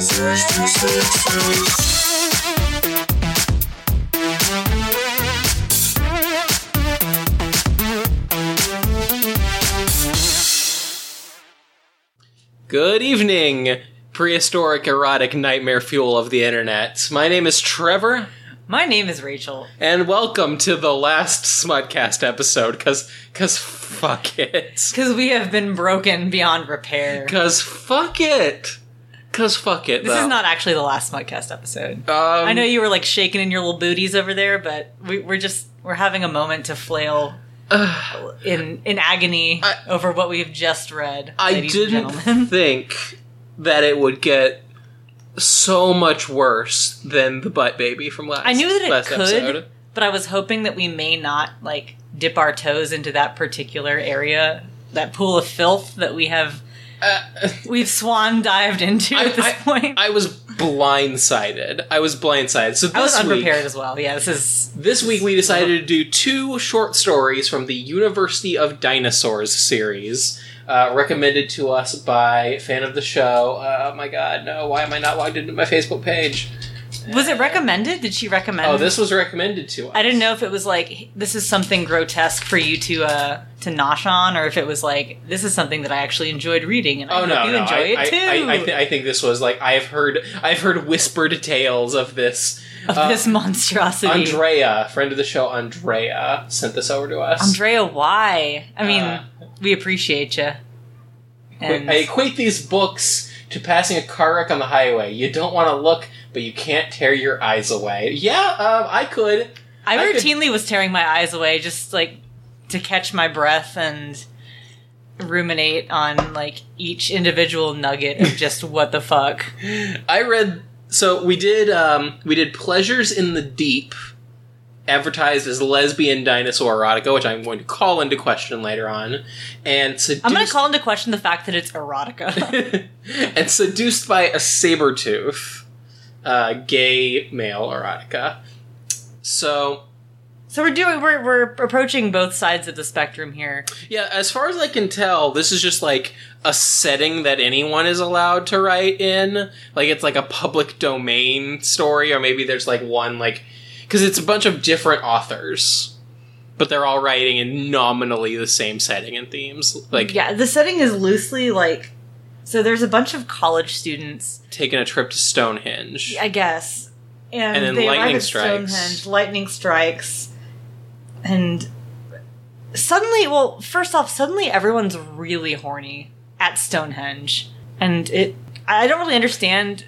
Good evening, prehistoric erotic nightmare fuel of the internet. My name is Trevor, My name is Rachel. and welcome to the last Smutcast episode, cause, cause fuck it. Because we have been broken beyond repair. Cause fuck it. Cause fuck it, This though. is not actually the last Smutcast episode. Um, I know you were like shaking in your little booties over there, but we, we're just we're having a moment to flail in in agony I- over what we've just read. I didn't think that it would get so much worse than the butt baby from last I knew that it could, episode. but I was hoping that we may not like dip our toes into that particular area, that pool of filth that we have Uh, we've swan dived into I- at this I- point. I was blindsided. I was blindsided. So this I was week, unprepared as well. Yeah, this is This week we decided to do two short stories from the University of Dinosaurs series, uh, recommended to us by fan of the show. Uh, oh my god, no! Why am I not logged into my Facebook page? Was it recommended? Did she recommend? Oh, this was recommended to us. I didn't know if it was like this is something grotesque for you to uh to nosh on, or if it was like this is something that I actually enjoyed reading, and I Oh hope no, you no! enjoy I, it I, too. I, I, th- I think this was like I've heard I've heard whispered tales of this. of Uh, this monstrosity. Andrea, friend of the show, Andrea, sent this over to us. Andrea, why? I mean, Uh, we appreciate you. And I equate these books to passing a car wreck on the highway. You don't want to look, but you can't tear your eyes away. Yeah, um, I could. I I could- routinely was tearing my eyes away just like to catch my breath and ruminate on like each individual nugget of just what the fuck. I read. So we did. Um, we did pleasures in the deep, advertised as lesbian dinosaur erotica, which I'm going to call into question later on, and seduced, I'm gonna call into question the fact that it's erotica. and seduced by a saber tooth, uh, gay male erotica. So so we're doing we're we're approaching both sides of the spectrum here. Yeah, as far as I can tell, this is just like a setting that anyone is allowed to write in. Like it's like a public domain story, or maybe there's like one like because it's a bunch of different authors, but they're all writing in nominally the same setting and themes. Like yeah, the setting is loosely like so there's a bunch of college students, taking a trip to Stonehenge. I guess. And, And then they lightning arrive at strikes. Stonehenge, lightning strikes, and suddenly, well, first off, suddenly everyone's really horny at Stonehenge, and it. I don't really understand,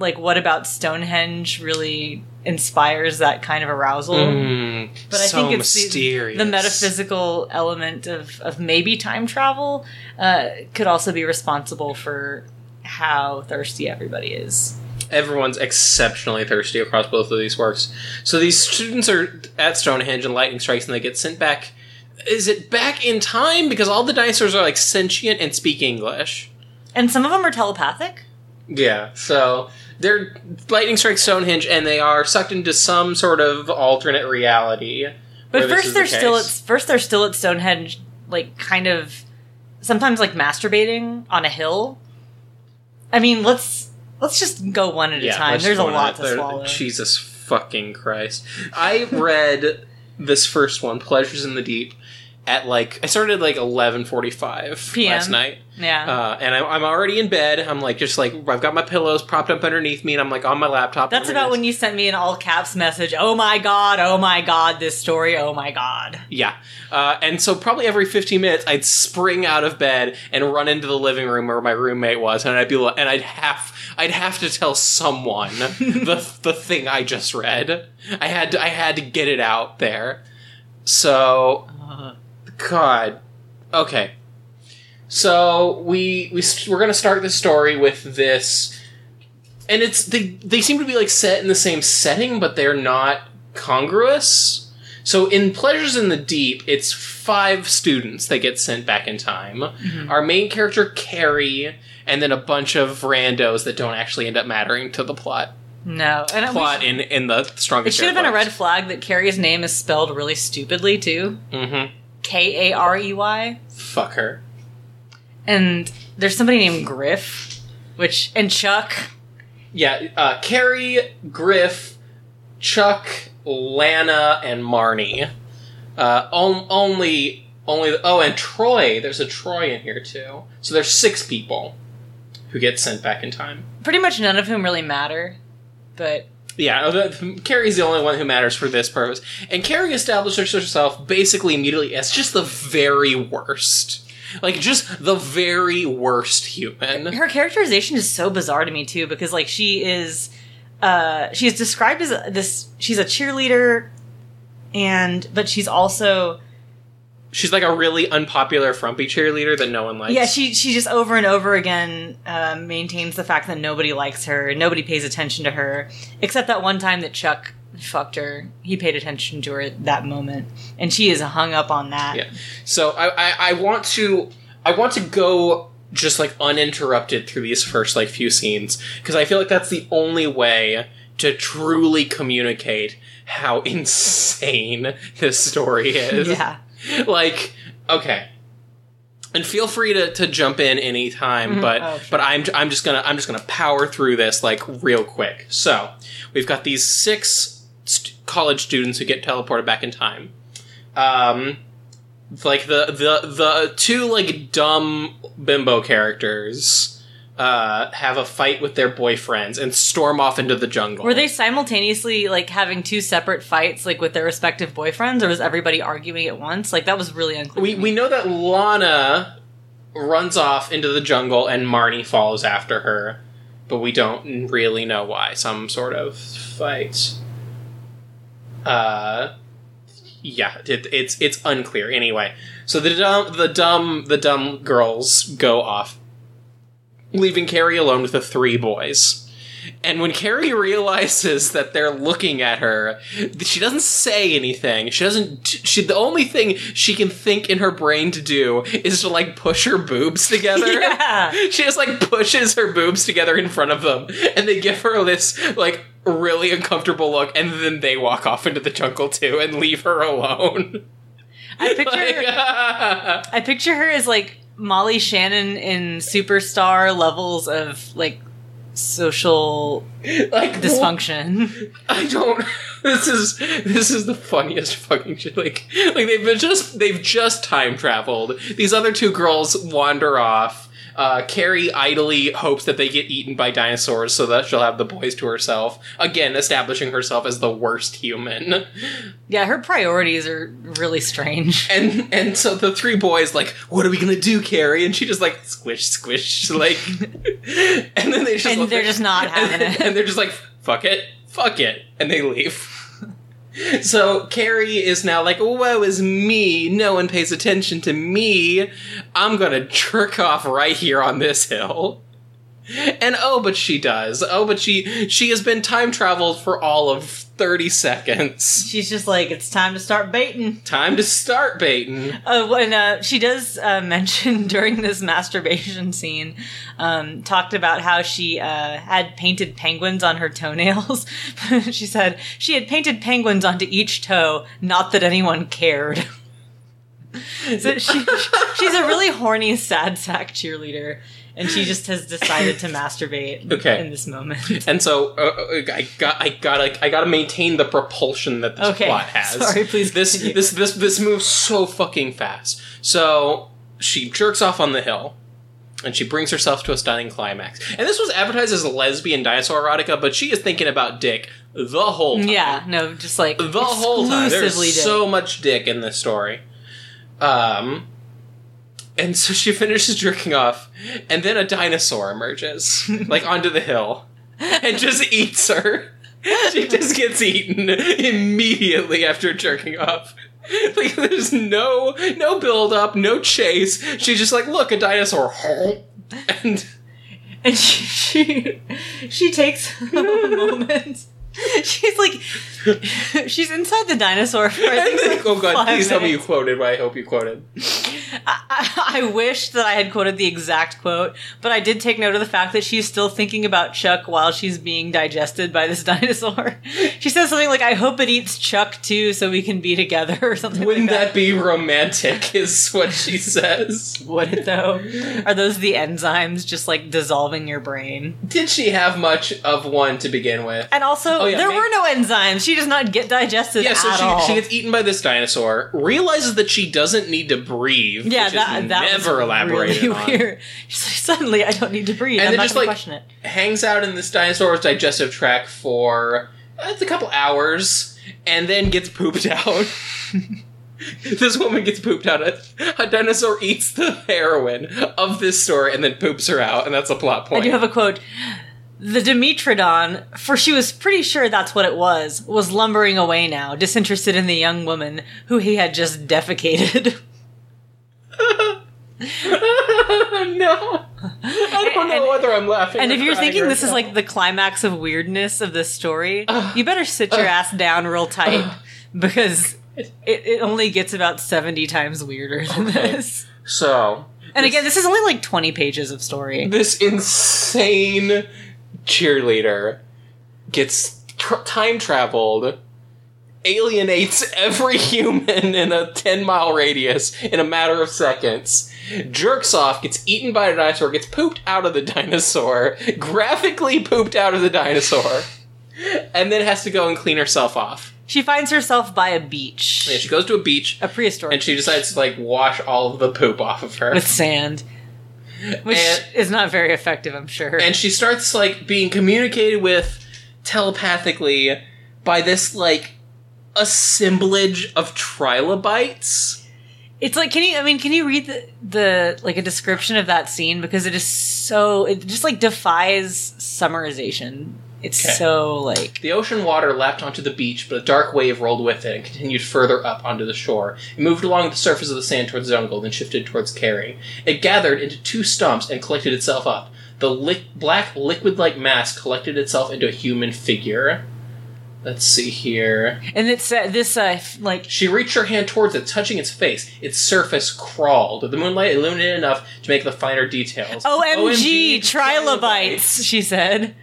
like, what about Stonehenge really inspires that kind of arousal. Mm, But I so think it's the, the metaphysical element of, of maybe time travel uh, could also be responsible for how thirsty everybody is. everyone's exceptionally thirsty across both of these works. So these students are at Stonehenge and lightning strikes and they get sent back. Is it back in time? Because all the dinosaurs are like sentient and speak English. And some of them are telepathic. Yeah, so they're lightning strikes Stonehenge and they are sucked into some sort of alternate reality. But first they're the still at first they're still at Stonehenge, like kind of sometimes like masturbating on a hill. I mean, let's let's just go one at a time. There's a lot to There- swallow. Jesus fucking Christ. I read this first one, Pleasures in the Deep, at like I started at like eleven forty five last night. yeah. Uh, and I'm, I'm already in bed. I'm like, just like, I've got my pillows propped up underneath me, and I'm like on my laptop. That's about when you sent me an all caps message. Oh my god, oh my god, this story, oh my god. Yeah. Uh, and so probably every 15 minutes, I'd spring out of bed and run into the living room where my roommate was, and I'd be like, and I'd have, I'd have to tell someone the the thing I just read. I had to, I had to get it out there. So, God, okay. So we we we're gonna start the story with this, and it's they they seem to be like set in the same setting, but they're not congruous. So in Pleasures in the Deep, it's five students that get sent back in time. Our main character Karey, and then a bunch of randos that don't actually end up mattering to the plot. No. And Plot we, in in the strongest. it should have been a red flag that Karey's name is spelled really stupidly too. Mm-hmm. K A R E Y. Fuck her. And there's somebody named Griff, which and Chuck. yeah, uh, Karey, Griff, Chuck, Lana, and Marnie. Uh, on, only, only. Oh, and Troy. There's a Troy in here too. So there's six people who get sent back in time. Pretty much none of whom really matter, but Yeah, the, Karey's the only one who matters for this purpose, and Karey establishes herself basically immediately as just the very worst, like just the very worst human. her characterization is so bizarre to me too because like she is uh she's described as this she's a cheerleader and but she's also She's like a really unpopular frumpy cheerleader that no one likes. yeah she she just over and over again uh, maintains the fact that nobody likes her nobody pays attention to her except that one time that chuck fucked her he paid attention to her at that moment and she is hung up on that Yeah. So I, I, I want to I want to go just like uninterrupted through these first like few scenes because I feel like that's the only way to truly communicate how insane this story is. yeah like okay and feel free to, to jump in anytime Mhm. but Oh, sure. but I'm, I'm just gonna i'm just gonna power through this like real quick so we've got these six st- college students who get teleported back in time um like the the the two like dumb bimbo characters uh have a fight with their boyfriends and storm off into the jungle Were they simultaneously like having two separate fights, like with their respective boyfriends, or was everybody arguing at once? Like that was really unclear. we we know that Lana runs off into the jungle and Marnie follows after her, but we don't really know why. Some sort of fight. Uh, yeah, it, it's it's unclear. Anyway, so the dumb the dumb the dumb girls go off, leaving Karey alone with the three boys. And when Karey realizes that they're looking at her, she doesn't say anything. She doesn't. She the only thing she can think in her brain to do is to like push her boobs together. Yeah. She just like pushes her boobs together in front of them, and they give her this like really uncomfortable look, and then they walk off into the jungle too and leave her alone. I picture Like, I picture her as like Molly Shannon in superstar levels of like social like dysfunction. I don't. This is this is the funniest fucking shit. Like like they've been just they've just time traveled. These other two girls wander off. Uh, Karey idly hopes that they get eaten by dinosaurs so that she'll have the boys to herself. Again, establishing herself as the worst human. Yeah, her priorities are really strange. And and so the three boys like, what are we gonna do, Karey? And she just like squish, squish, like, and then they just And they're just not having and, it. and they're just like, fuck it, fuck it, and they leave. So Karey is now like, woe is me. No one pays attention to me. I'm gonna jerk off right here on this hill. And oh, but she does. Oh, but she she has been time traveled for all of thirty seconds. She's just like, it's time to start baiting. Time to start baiting. Uh, when uh, she does uh, mention during this masturbation scene, um, talked about how she uh, had painted penguins on her toenails. she said she had painted penguins onto each toe, not that anyone cared. so she, she's a really horny, sad sack cheerleader, and she just has decided to masturbate Okay. in this moment. And so uh, uh, I got I gotta I gotta maintain the propulsion that this Okay, plot has. sorry, please This continue. this this this moves so fucking fast. So she jerks off on the hill. And she brings herself to a stunning climax. And this was advertised as a lesbian dinosaur erotica, but she is thinking about dick the whole time. Yeah, no, just like The whole time. There's exclusively dick. so much dick in this story. Um and so she finishes jerking off, and then a dinosaur emerges, like onto the hill, and just eats her. She just gets eaten immediately after jerking off. Like there's no no build up, no chase. She's just like, look, a dinosaur. And and she she, she takes a moment. She's like, she's inside the dinosaur for I think like oh god, please tell me you quoted what I hope you quoted. I, I wish that I had quoted the exact quote, but I did take note of the fact that she's still thinking about Chuck while she's being digested by this dinosaur. She says something like, "I hope it eats Chuck too, so we can be together," or something. Wouldn't like that be romantic? Is what she says. Would it though? Are those the enzymes just like dissolving your brain? Did she have much of one to begin with? And also, Oh, yeah, there were no enzymes. She does not get digested Yeah, so she, all. she gets eaten by this dinosaur, realizes that she doesn't need to breathe, yeah, which that, that never elaborated really on. weird. Like, suddenly, I don't need to breathe. And I'm then not just, like- question it. Hangs out in this dinosaur's digestive tract for uh, it's a couple hours, and then gets pooped out. this woman gets pooped out. A, a dinosaur eats the heroine of this story and then poops her out, and that's a plot point. I do have a quote. The Dimetrodon, for she was pretty sure that's what it was, was lumbering away now, disinterested in the young woman who he had just defecated. no, I don't know And- whether I'm laughing. And if you're thinking this is like the climax of weirdness of this story, Ugh. you better sit your Ugh. ass down real tight Ugh. because it, it only gets about 70 times weirder than Okay. this. so, And this- again, this is only like 20 pages of story. this insane cheerleader gets tr- time traveled, alienates every human in a 10 mile radius in a matter of seconds, jerks off, gets eaten by a dinosaur, gets pooped out of the dinosaur, graphically pooped out of the dinosaur, and then has to go and clean herself off. She finds herself by a beach. And she goes to a beach a prehistoric and she decides to like wash all of the poop off of her. with sand. Which And- is not very effective, I'm sure. and she starts like being communicated with telepathically by this like assemblage of trilobites. it's like, can you? I mean, can you read the, the like a description of that scene because it is so it just like defies summarization. It's Okay. so like The ocean water lapped onto the beach, but a dark wave rolled with it and continued further up onto the shore. It moved along the surface of the sand towards Jungle, then shifted towards Karey. It gathered into two stumps and collected itself up. The li- black liquid-like mass collected itself into a human figure. Let's see here. and it's uh, this uh like She reached her hand towards it, touching its face. Its surface crawled. The moonlight illuminated enough to make the finer details. OMG, trilobites, she said.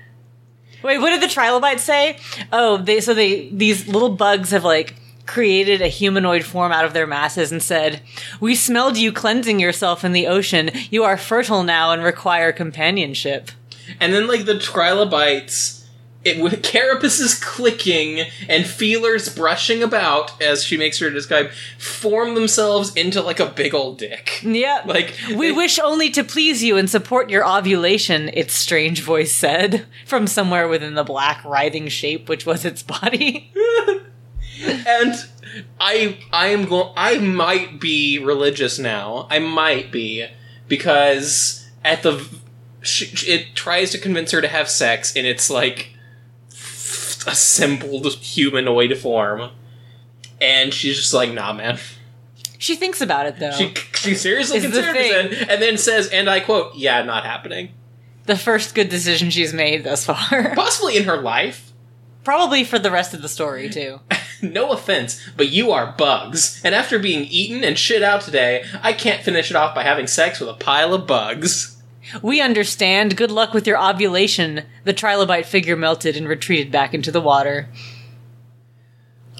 Wait, what did the trilobites say? Oh, they so they these little bugs have like created a humanoid form out of their masses and said, "We smelled you cleansing yourself in the ocean. You are fertile now and require companionship." And then, like, the trilobites, it with carapaces clicking and feelers brushing about, as she makes her describe, form themselves into, like, a big old dick. Yeah, Like, we they- wish only to please you and support your ovulation, its strange voice said, from somewhere within the black writhing shape which was its body. and I I am going I might be religious now. I might be because at the she, it tries to convince her to have sex and its like assembled humanoid form. And she's just like, "Nah, man." she thinks about it though. She she seriously Is considers it and then says, and I quote, "Yeah, not happening." the first good decision she's made thus far. Possibly in her life. Probably for the rest of the story, too. no offense, but you are bugs. And after being eaten and shit out today, I can't finish it off by having sex with a pile of bugs. We understand. Good luck with your ovulation. The trilobite figure melted and retreated back into the water.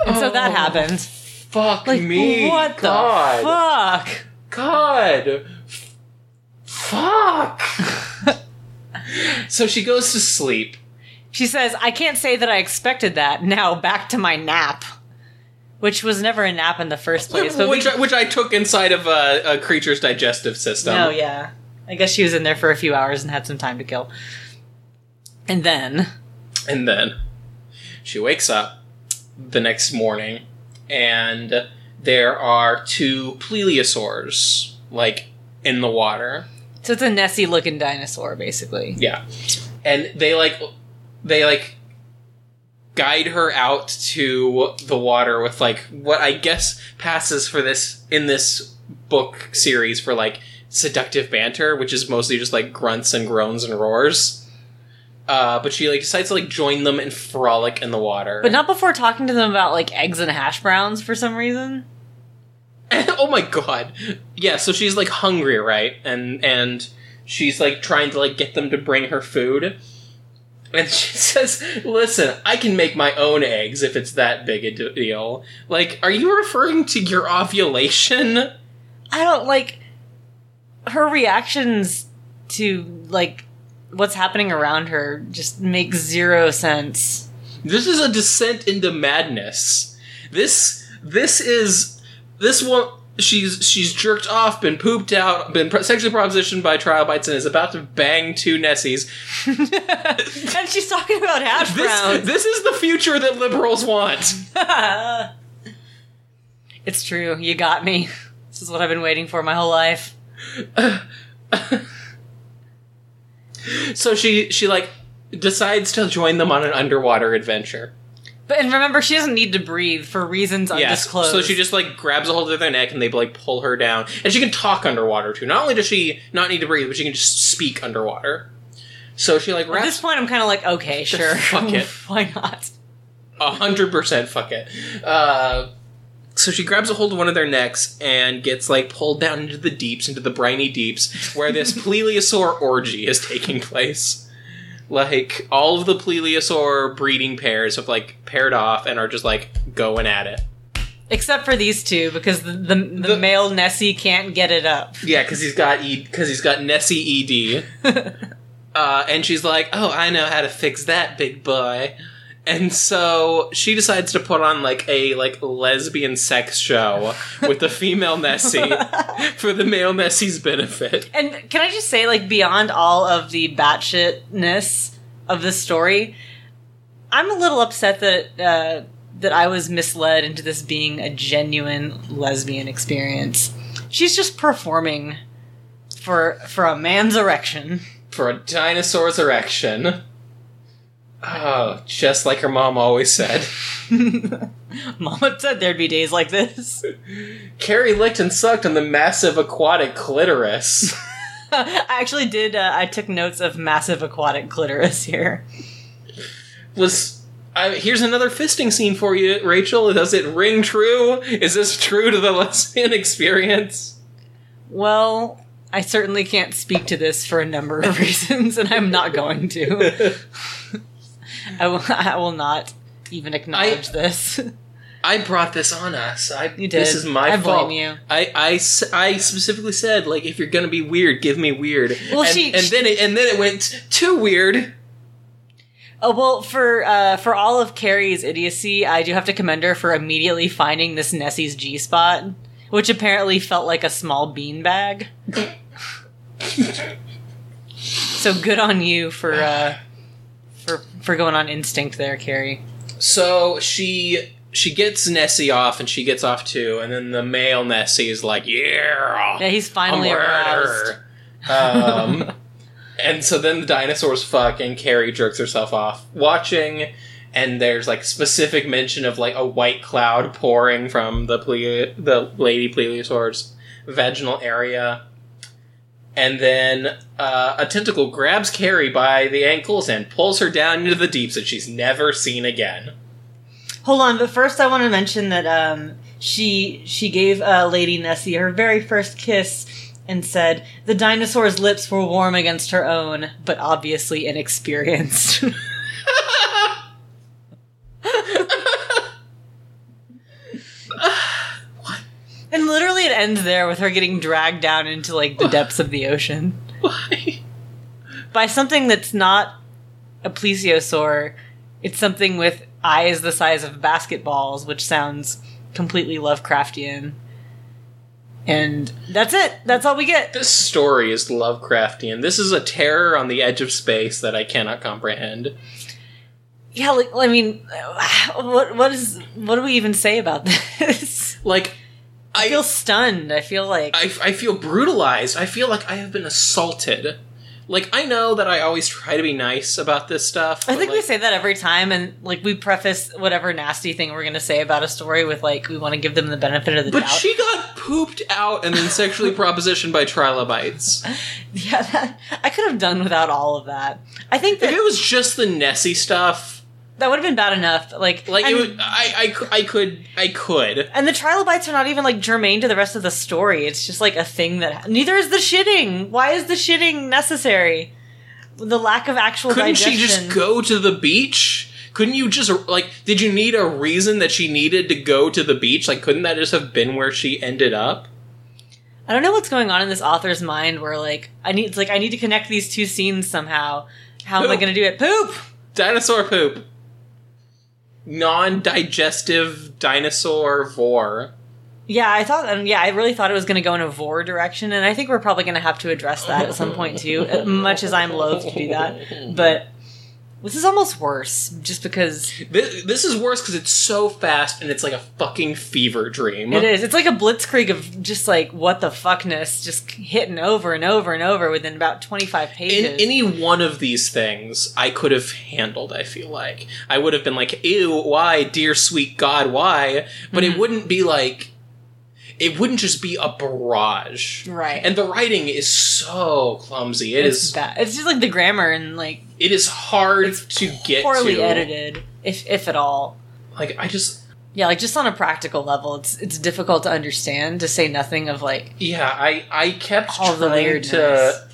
And so that Oh, happened. Fuck Like, me. what God. the fuck? God. Fuck. so she goes to sleep. She says, I can't say that I expected that. Now back to my nap. Which was never a nap in the first place. But we- which, I, which I took inside of a, a creature's digestive system. No, yeah. I guess she was in there for a few hours and had some time to kill. And then. And then she wakes up the next morning, and there are two plesiosaurs, like, in the water. So it's a Nessie looking dinosaur, basically. Yeah. And they, like, they, like, guide her out to the water with, like, what I guess passes for this, in this book series, for, like, seductive banter, which is mostly just, like, grunts and groans and roars. Uh, but she like decides to like join them and frolic in the water. But not before talking to them about like eggs and hash browns for some reason. oh oh my god. Yeah, so she's like hungry, right? And and she's like trying to like get them to bring her food. And she says, "Listen, I can make my own eggs if it's that big a deal." Like, are you referring to your ovulation? I don't like her reactions to like what's happening around her just makes zero sense. This is a descent into madness. This this is this one she's she's jerked off, been pooped out, been sexually propositioned by trilobites, and is about to bang two Nessies. and she's talking about hash This browns. this is the future that liberals want. it's true. You got me. This is what I've been waiting for my whole life. So she she like decides to join them on an underwater adventure. But and remember, she doesn't need to breathe for reasons Yes. undisclosed. So she just like grabs a hold of their neck and they like pull her down. And she can talk underwater too. Not only does she not need to breathe, but she can just speak underwater. So she like At this wraps point, I'm kind of like, okay, sure, Fuck it. Why not? a hundred percent fuck it. Uh, so she grabs a hold of one of their necks and gets like pulled down into the deeps, into the briny deeps, where this plesiosaur orgy is taking place. Like all of the plesiosaur breeding pairs have like paired off and are just like going at it. Except for these two, because the the, the, The- male Nessie can't get it up. Yeah, because he's got E, because he's got Nessie ED. Uh, and she's like, "Oh, I know how to fix that, big boy." And so she decides to put on like a like lesbian sex show with the female Nessie for the male Nessie's benefit. And can I just say, like, beyond all of the batshitness of this story, I'm a little upset that uh, that I was misled into this being a genuine lesbian experience. She's just performing for for a man's erection. For a dinosaur's erection. Oh, just like her mom always said. Mama said there'd be days like this. Karey licked and sucked on the massive aquatic clitoris. I actually did. Uh, I took notes of massive aquatic clitoris here. was I, here's another fisting scene for you, Rachel. Does it ring true? Is this true to the lesbian experience? Well, I certainly can't speak to this for a number of reasons, and I'm not going to. I will, I will not even acknowledge this. I brought this on us. I, You did. This is my I blame fault. you. I specifically said like if you're gonna be weird, give me weird. Well, and, she- and then it, and then it went too weird. Oh well, for uh, for all of Karey's idiocy, I do have to commend her for immediately finding this Nessie's G spot, which apparently felt like a small beanbag. so good on you for uh, for for going on instinct there, Karey. So she she gets Nessie off, and she gets off too. And then the male Nessie is like, "Yeah, Yeah, he's finally I'm aroused. Um, and so then the dinosaurs fuck, and Karey jerks herself off watching. And there's like specific mention of like a white cloud pouring from the ple- the lady plesiosaur's vaginal area. And then uh, a tentacle grabs Karey by the ankles and pulls her down into the deeps that she's never seen again. Hold on, but first I want to mention that um, she she gave uh, Lady Nessie her very first kiss and said the dinosaur's lips were warm against her own, but obviously inexperienced. and literally, it ends there with her getting dragged down into like the depths of the ocean Why? by something that's not a plesiosaur. It's something with eyes the size of basketballs, which sounds completely Lovecraftian. And that's it. That's all we get. This story is Lovecraftian. This is a terror on the edge of space that I cannot comprehend. Yeah, like I mean, what what is what do we even say about this? Like, I feel stunned. I feel like I, I feel brutalized. I feel like I have been assaulted. Like, I know that I always try to be nice about this stuff. I but, think we say that every time, and like we preface whatever nasty thing we're going to say about a story with like we want to give them the benefit of the But doubt. she got pooped out and then sexually propositioned by trilobites. yeah, that, I could have done without all of that. I think If it was just the Nessie stuff, That would have been bad enough. Like, Like and, it would, I, I, I could, I could. and the trilobites are not even like germane to the rest of the story. It's just like a thing that neither is the shitting. Why is the shitting necessary? The lack of actual Couldn't digestion. she just go to the beach? Couldn't you just like? Did you need a reason that she needed to go to the beach? Like, couldn't that just have been where she ended up? I don't know what's going on in this author's mind where like I need it's like I need to connect these two scenes somehow. How am I going to do it? Poop. Dinosaur poop. Non-digestive dinosaur vore. Yeah, I thought, and yeah, I really thought it was going to go in a vore direction, and I think we're probably going to have to address that at some point too. Much as I'm loath to do that, but this is almost worse, just because This, this is worse because it's so fast and it's like a fucking fever dream. it is. It's like a blitzkrieg of just like what the fuckness, just hitting over and over and over within about 25 pages. In any one of these things, I could have handled. I feel like I would have been like, "Ew, why, dear sweet God, why?" But Mm-hmm. it wouldn't be like, it wouldn't just be a barrage, Right. And the writing is so clumsy. It it's is. bad. It's just like the grammar and like It is hard to get poorly to. edited, if if at all. Like I just, Yeah, like just on a practical level, it's it's difficult to understand. To say nothing of like yeah, I I kept All the weirdness. to.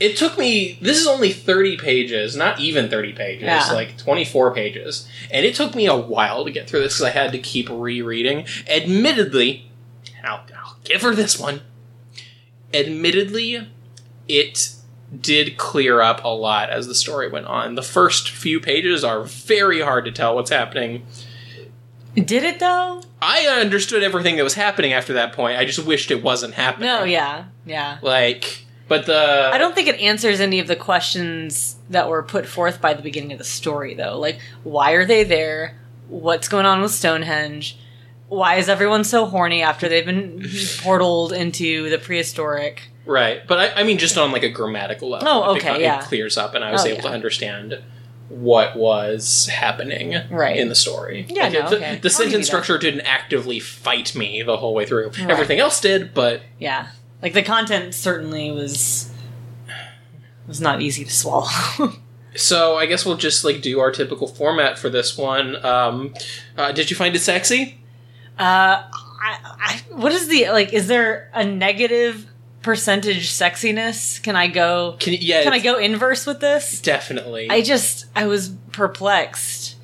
It took me. This is only thirty pages, not even thirty pages, Yeah. like twenty four pages, and it took me a while to get through this because I had to keep rereading. Admittedly, I'll, I'll give her this one. Admittedly, it did clear up a lot as the story went on. The first few pages are very hard to tell what's happening. did it though? I understood everything that was happening after that point. I just wished it wasn't happening. No, yeah, yeah. Like, but the I don't think it answers any of the questions that were put forth by the beginning of the story, though. Like, why are they there? What's going on with Stonehenge? Why is everyone so horny after they've been portaled into the prehistoric? right. But I, I mean, just on like a grammatical level. Oh, okay, beco- yeah. It clears up, and I was Oh, able to understand what was happening Right. in the story. Yeah, Like, no, the, okay. The sentence structure didn't actively fight me the whole way through. Right. Everything else did, but Yeah, like the content certainly was was not easy to swallow. so I guess we'll just like do our typical format for this one. Um, uh, did you find it sexy? Uh, I, I, what is the like? Is there a negative percentage sexiness? Can I go? Can yeah, Can I go inverse with this? Definitely. I just I was perplexed,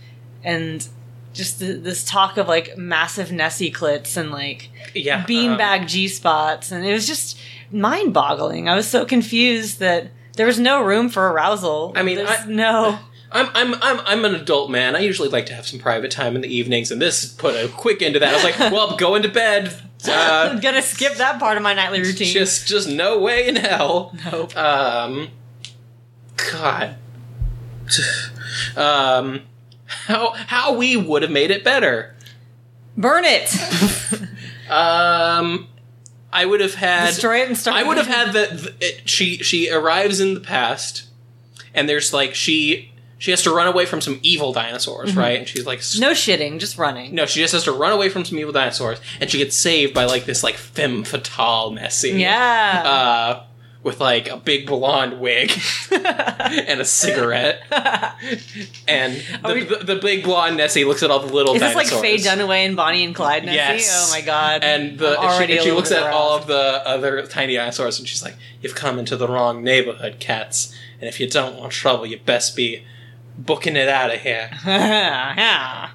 and just th- this talk of like massive Nessie clits and like yeah, um, beanbag G spots, and it was just mind boggling. I was so confused that there was no room for arousal. I mean, I- no. I'm I'm I'm I'm an adult man. I usually like to have some private time in the evenings, and this put a quick end to that. I was like, well, I'm going to bed. I'm Uh, gonna skip that part of my nightly routine. just just no way in hell. nope. Um, God. Um, how how we would have made it better. Burn it. Um, I would have had Destroy it and start. I would have had the, the she she arrives in the past, and there's like she she has to run away from some evil dinosaurs, right? And she's like, no shitting, just running. no, she just has to run away from some evil dinosaurs, and she gets saved by like this like femme fatale Nessie, Yeah. uh, with like a big blonde wig and a cigarette, and the, we- the, the big blonde Nessie looks at all the little Is this like. Faye Dunaway and Bonnie and Clyde Nessie? Yes. Oh my god. And the she, a she looks at all of the other tiny dinosaurs and she's like, "You've come into the wrong neighborhood, cats. And if you don't want trouble, you best be booking it out of here." yeah.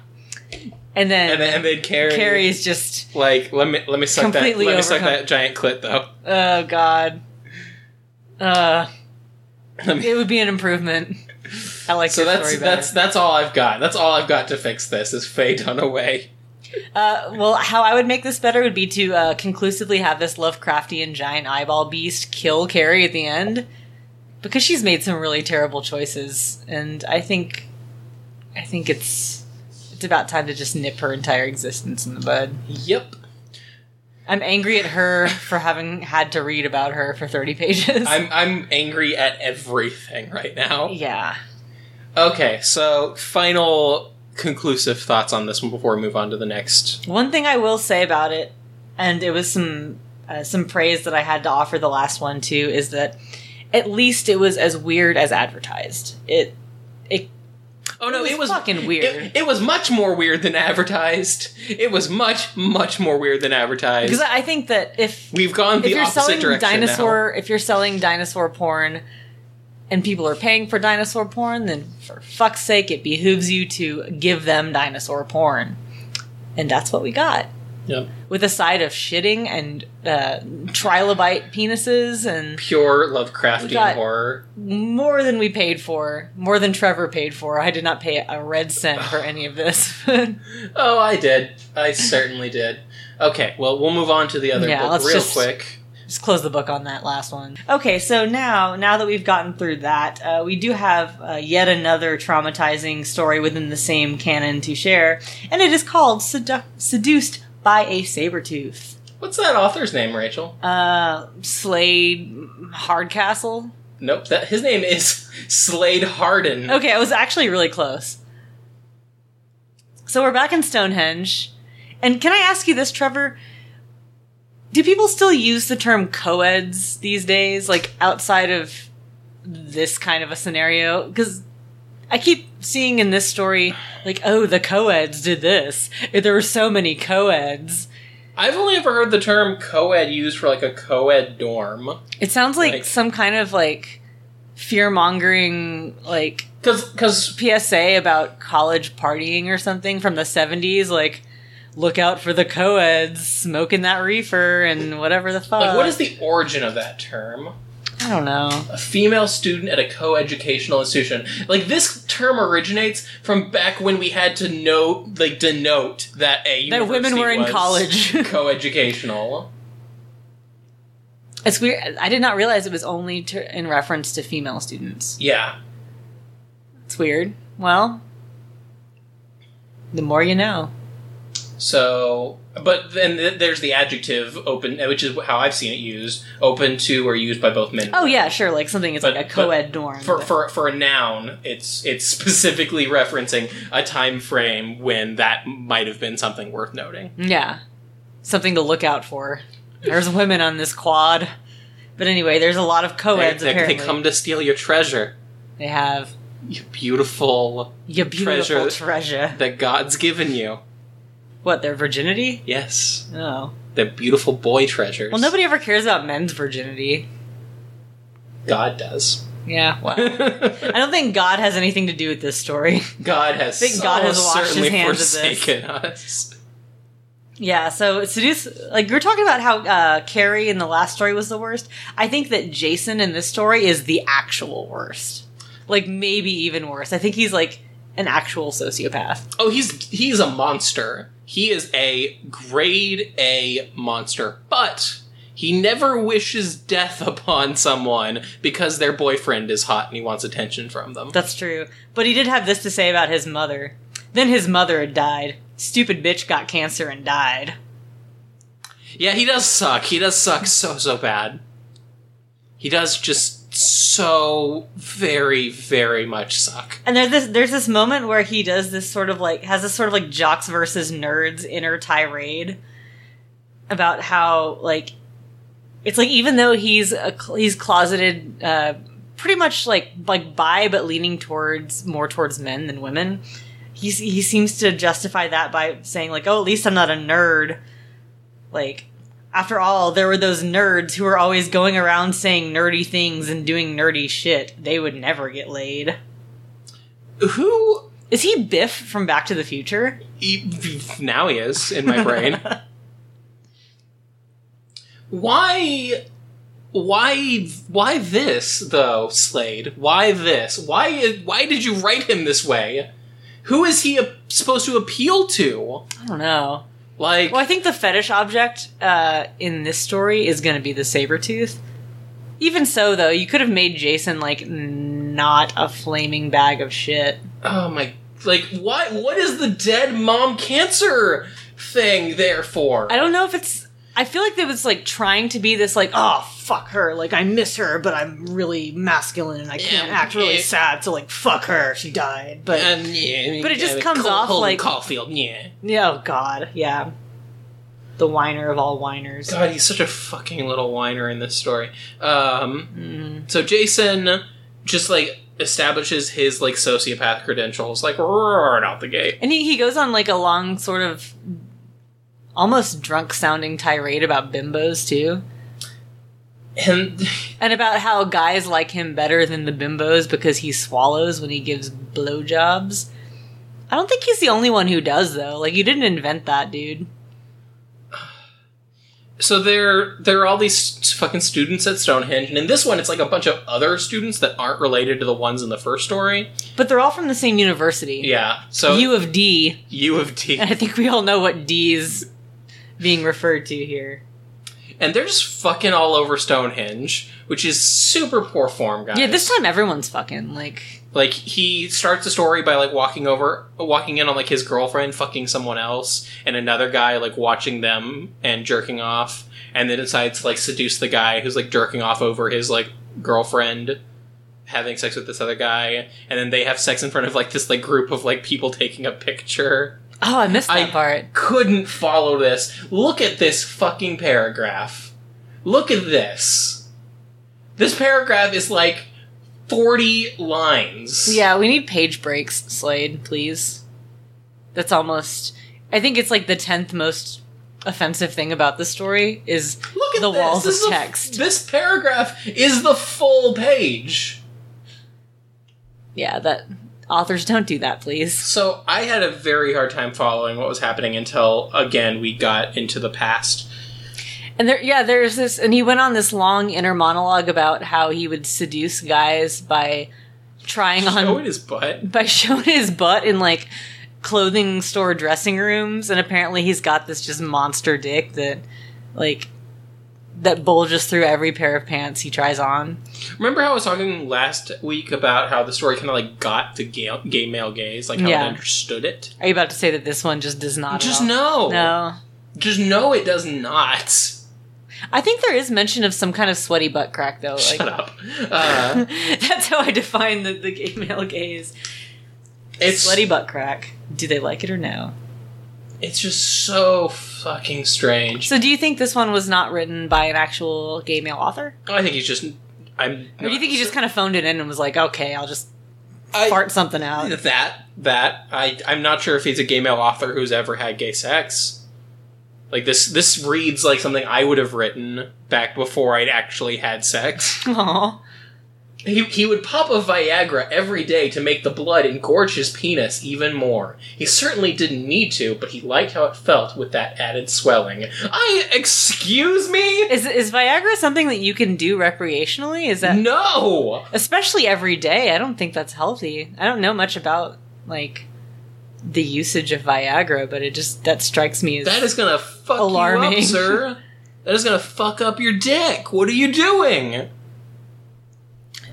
And then, And then, and then Karey, Karey's just like, "Let me let me suck that let me suck that giant clit though." oh god. Uh Let me- it would be an improvement. I like so that's that's that's all I've got. That's all I've got to fix this is Faye Dunaway. Uh, well, how I would make this better would be to uh, conclusively have this Lovecraftian giant eyeball beast kill Karey at the end, because she's made some really terrible choices, and I think, I think it's it's about time to just nip her entire existence in the bud. Yep. I'm angry at her for having had to read about her for 30 pages. I'm I'm angry at everything right now. yeah. Okay, so final conclusive thoughts on this one before we move on to the next. One thing I will say about it, and it was some uh, some praise that I had to offer the last one too, is that at least it was as weird as advertised. It it Oh no, It was it was fucking weird. It, it was much more weird than advertised. It was much, much more weird than advertised. Because I think that if We've gone the if you're opposite selling direction dinosaur, if you're selling dinosaur porn, and people are paying for dinosaur porn, then for fuck's sake, it behooves you to give them dinosaur porn, and that's what we got. Now. Yep. With a side of shitting and uh, trilobite penises and Pure Lovecraftian got- horror. more than we paid for, more than Trevor paid for. I did not pay a red cent for any of this. Oh, I did. I certainly did. Okay, well, we'll move on to the other Yeah, book let's real just- quick. just close the book on that last one. Okay, so now now that we've gotten through that, uh, we do have uh, yet another traumatizing story within the same canon to share, and it is called Sedu- "Seduced by a saber tooth. What's that author's name, Rachel? Uh, Slade Hardcastle. Nope, that his name is Slade Harden. Okay, I was actually really close. So we're back in Stonehenge, and can I ask you this, Trevor? Do people still use the term co-eds these days, like outside of this kind of a scenario? Because I keep seeing in this story, like, oh, the co-eds did this. There were so many co-eds. I've only ever heard the term co-ed used for like a co-ed dorm. It sounds like Like- some kind of like fear-mongering, like Cause, cause PSA about college partying or something from the 70s, like, look out for the co-eds smoking that reefer and whatever the fuck. like, what is the origin of that term? I don't know. A female student at a co-educational institution. Like this term originates from back when we had to note, like denote that a That women were in college. co-educational. It's weird. I did not realize it was only to, in reference to female students. Yeah, It's weird. Well, the more you know. So, but then there's the adjective open, which is how I've seen it used. Open to or used by both men. Oh yeah, sure. Like something is But- like a co-ed dorm. For, but- for for a noun, it's it's specifically referencing a time frame when that might have been something worth noting. Yeah. Something to look out for. There's women on this quad. But anyway, there's a lot of They, co-eds they, apparently. they come to steal your treasure, They have your beautiful your beautiful Treasure. treasure. that God's given you. What, their virginity? Yes, Oh. they're beautiful boy treasures. Well, nobody ever cares about men's virginity. God does. Yeah, well. I don't think God has anything to do with this story. God has I think God has washed his certainly hands of this. forsaken us. Yeah, so seduce like were talking about how uh Karey in the last story was the worst. I think that Jason in this story is the actual worst. Like maybe even worse. I think he's like an actual sociopath. Oh, he's he's a monster. He is a grade A monster, but he never wishes death upon someone because their boyfriend is hot and he wants attention from them. That's true. But he did have this to say about his mother. Then his mother had died. Stupid bitch got cancer and died. Yeah, he does suck. He does suck so so bad. He does just so very very much suck. And there's this there's this moment where he does this sort of like has this sort of like jocks versus nerds inner tirade about how like it's like even though he's a he's closeted uh pretty much like like bi but leaning towards more towards men than women he's he seems to justify that by saying like oh at least I'm not a nerd like after all there were those nerds who were always going around saying nerdy things and doing nerdy shit they would never get laid Who is he Biff from Back to the Future? he, now he is in my brain. why why why this though slade why this why why did you write him this way who is he a- supposed to appeal to I don't know. Like Well, I think the fetish object uh, in this story is going to be the saber tooth. Even so, though, you could have made Jason like not a flaming bag of shit. oh my like why what is the dead mom cancer thing there for I don't know if it's. I feel like it was like trying to be this like, oh fuck her, like I miss her, but I'm really masculine and I can't Yeah, act really yeah. sad, so like fuck her, she died. But and yeah, But it just comes Cole- off like- Caulfield, yeah. yeah, oh god, yeah, the whiner of all whiners. God, he's such a fucking little whiner in this story. Um, Mm. so Jason just like establishes his like sociopath credentials like right out the gate. And he, he goes on like a long sort of almost drunk sounding tirade about bimbos too. And And about how guys like him better than the bimbos because he swallows when he gives blowjobs. I don't think he's the only one who does though. Like you didn't invent that, dude. so there there are all these fucking students at Stonehenge, and in this one, it's like a bunch of other students that aren't related to the ones in the first story. But they're all from the same university. Yeah. So U of D. U of D, And I think we all know what D is being referred to here. And they're just fucking all over Stonehenge, which is super poor form, guys. Yeah, this time everyone's fucking like like he starts the story by like walking over walking in on like his girlfriend fucking someone else and another guy like watching them and jerking off and then decides to like seduce the guy who's like jerking off over his like girlfriend having sex with this other guy and then they have sex in front of like this like group of like people taking a picture Oh, I missed that I- part. couldn't follow this look at this fucking paragraph look at this this paragraph is like 40 lines Yeah, we need page breaks, Slade, please. That's almost I think it's like the tenth most offensive thing about the story is Look at the this. walls This of is a- text. this paragraph is the full page. yeah, that authors don't do that, please. So I had a very hard time following what was happening until again we got into the past. And there, yeah, there's this, and he went on this long inner monologue about how he would seduce guys by trying on Oh, it is butt. by showing his butt in like clothing store dressing rooms, and apparently he's got this just monster dick that like that bulges through every pair of pants he tries on. Remember how I was talking last week about how the story kind of like got to gay, gay male gaze, like how Yeah. it understood it. Are you about to say that this one just does not? Just no, No. just no, it does not. I think there is mention of some kind of sweaty butt crack though. Like, Shut up. Uh, that's how I define the, the gay male gaze. it's Sweaty butt crack. Do they like it or no? It's just so fucking strange. So, do you think this one was not written by an actual gay male author, I think he's just. I'm. or do you think he just kind of phoned it in and was like, "Okay, I'll just I, fart something out"? That that I I'm not sure if he's a gay male author who's ever had gay sex. Like this this reads like something I would have written back before I'd actually had sex. Aw. He he would pop a Viagra every day to make the blood engorge his penis even more. He certainly didn't need to, but he liked how it felt with that added swelling. I excuse me? Is is Viagra something that you can do recreationally? Is that No. especially every day? I don't think that's healthy. I don't know much about like the usage of Viagra, but it just that strikes me as That is gonna fuck Alarming. up, sir. That is gonna fuck up your dick. What are you doing?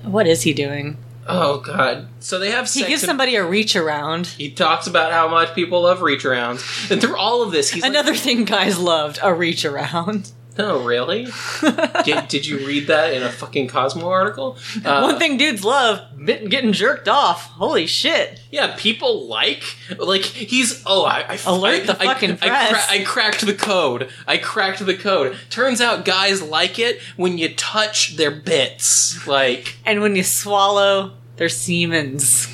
What is he doing? Oh god. So they have He gives and- somebody a reach around. he talks about how much people love reach arounds. And through all of this, he's Another thing guys loved a reach around. "No, really? did, did you read that in a fucking Cosmo article?" Uh, One thing dudes love getting jerked off. Holy shit. Yeah, people like like he's oh I, I Alert I, the I- fucking I, press. I cracked the code. I cracked the code. Turns out guys like it when you touch their bits. Like And when you swallow their semens,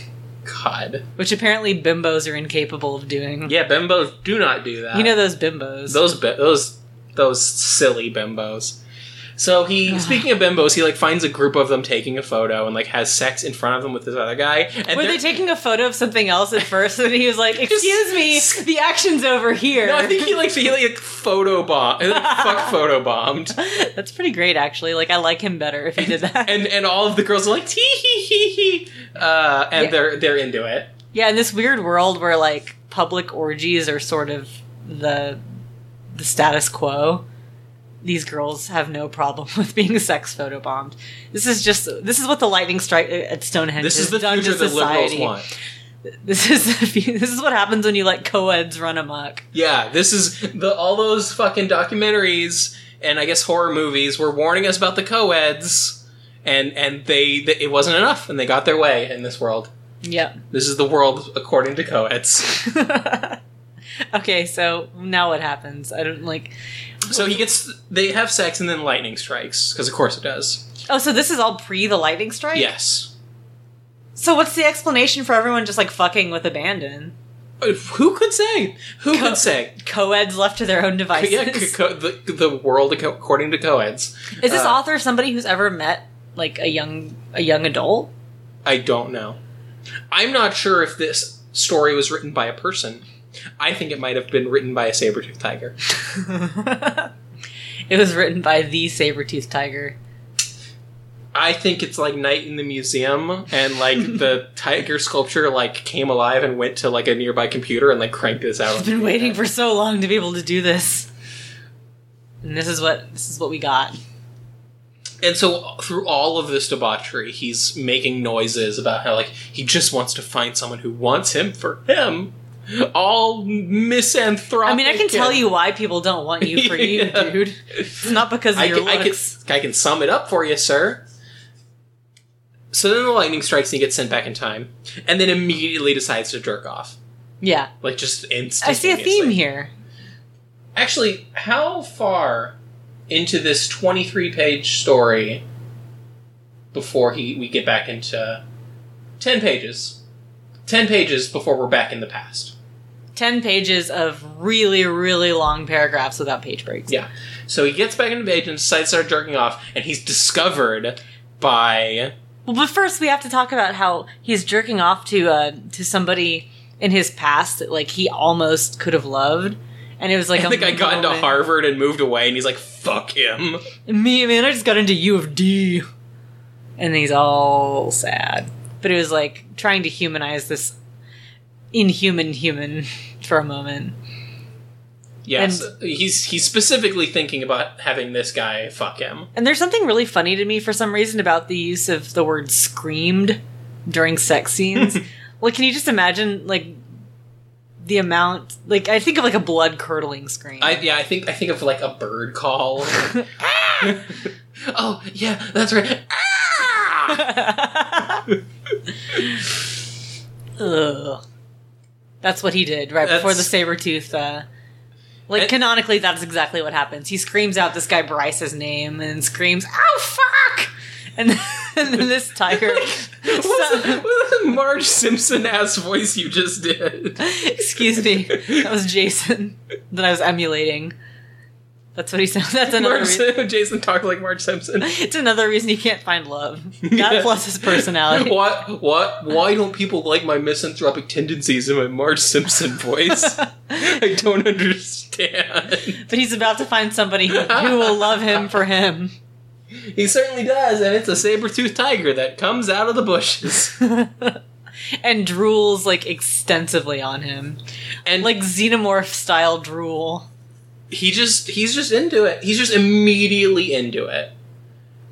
God. which apparently bimbos are incapable of doing. Yeah, bimbos do not do that. You know those bimbos. those bi- those those silly bimbos. So he, speaking of bimbos, he like finds a group of them taking a photo and like has sex in front of them with this other guy. And Were they're- taking a photo of something else at first, and he was like, "Excuse me, the action's over here." No, I think he like he like photo bomb, like, fuck photo bombed, That's pretty great, actually. Like, I like him better if he did that. and and all of the girls are like tee hee hee hee, uh, and Yeah. they're they're into it. yeah, in this weird world where like public orgies are sort of the the status quo, these girls have no problem with being sex photobombed. This is just this is what the lightning strike at Stonehenge This is the done future to that liberals society. want. This is this is what happens when you let co-eds run amok. Yeah, this is the all those fucking documentaries and I guess horror movies were warning us about the co-eds, and and they, they it wasn't enough, and they got their way in this world. Yep. This is the world according to co-eds. okay, so now what happens? I don't like. So he gets they have sex and then lightning strikes because of course it does. Oh, so this is all pre the lightning strike. Yes. So what's the explanation for everyone just like fucking with abandon? Uh, Who could say? Who Co- could say? Co-eds left to their own devices. Yeah, co- co- the, the world ac- according to coeds. Is this Uh, author somebody who's ever met like a young a young adult? I don't know. I'm not sure if this story was written by a person. I think it might have been written by a saber-toothed tiger. it was written by the saber-toothed tiger. I think it's like night in the museum, and like the tiger sculpture like came alive and went to like a nearby computer and like cranked this out. I've been waiting for so long to be able to do this. And this is what this is what we got. And so through all of this debauchery, he's making noises about how like he just wants to find someone who wants him for him. All misanthropic. I mean, I can tell you why people don't want you for you, dude. It's not because of I your can, I, looks. can, I can sum it up for you, sir. So then the lightning strikes and he gets sent back in time, and then immediately decides to jerk off, Yeah, like just instantly. I see a theme here. Actually, how far into this twenty-three page story before he we get back into ten pages? Ten pages before we're back in the past. Ten pages of really, really long paragraphs without page breaks. Yeah. So he gets back into the page and decides to start jerking off, and he's discovered by Well, but first we have to talk about how he's jerking off to uh, to somebody in his past that like he almost could have loved, and it was like I think I got into moment- Harvard and moved away, and he's like, "Fuck him." Me, man, I just got into U of D, and he's all sad. But it was like trying to humanize this inhuman human for a moment. Yes, he's he's specifically thinking about having this guy fuck him. And there's something really funny to me for some reason about the use of the word screamed during sex scenes. like, can you just imagine, like, the amount, like, I think of like a blood curdling scream. I yeah, I think I think of like a bird call. oh yeah, that's right. Ah! Ugh. That's what he did right before the saber tooth. Uh, like canonically, that's exactly what happens. He screams out this guy Bryce's name and screams, "Oh fuck!" And, and then this tiger. What was that- what was Marge Simpson ass voice you just did? Excuse me, that was Jason that I was emulating. That's what he sounds. That's another. Marge, Reason, Jason talked like Marge Simpson. it's another reason he can't find love. That plus his personality. What? What? Why don't people like my misanthropic tendencies in my Marge Simpson voice? I don't understand. But he's about to find somebody who, who will love him for him. He certainly does, and it's a saber-toothed tiger that comes out of the bushes. and drools like extensively on him, And like xenomorph style drool. He just he's just into it. He's just immediately into it.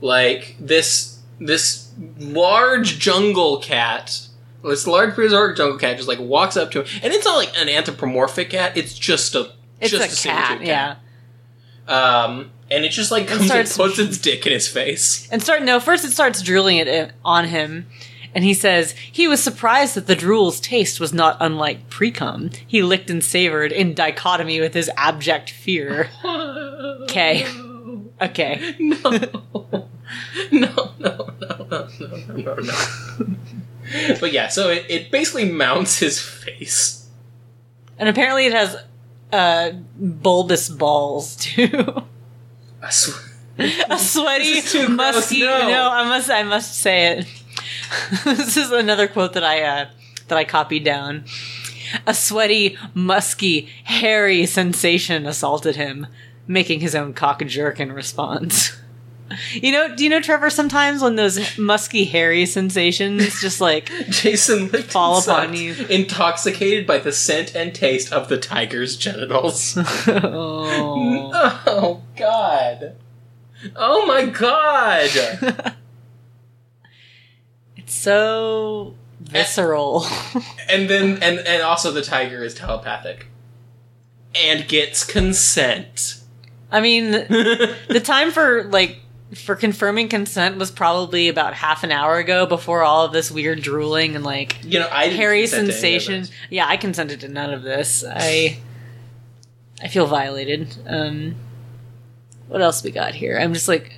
Like this this large jungle cat, this large prehistoric jungle cat just like walks up to him, and it's not like an anthropomorphic cat. It's just a It's just a cat, saber-toothed yeah. Um, and it just like comes and starts- puts its dick in his face. And start no, first it starts drooling it on him, and he says he was surprised that the drool's taste was not unlike precum. He licked and savored in dichotomy with his abject fear. Okay. Okay. No. no, no, no, no, no, no, no. but yeah, so it, it basically mounts his face. And apparently it has uh bulbous balls too. I swear. a sweaty, This is too gross, musky. no. I must. I must say it. this is another quote that I uh, that I copied down. A sweaty, musky, hairy sensation assaulted him, making his own cock jerk in response. You know, do you know, Trevor? Sometimes when those musky, hairy sensations just like Jason Fall and upon you. intoxicated by the scent and taste of the tiger's genitals. oh. oh God! Oh my God! It's so visceral. and then, and and also the tiger is telepathic and gets consent. I mean, the time for like for confirming consent was probably about half an hour ago before all of this weird drooling and like You know, I hairy consent to any of sensation. Yeah, I consented to none of this. I I feel violated. Um what else we got here? I'm just like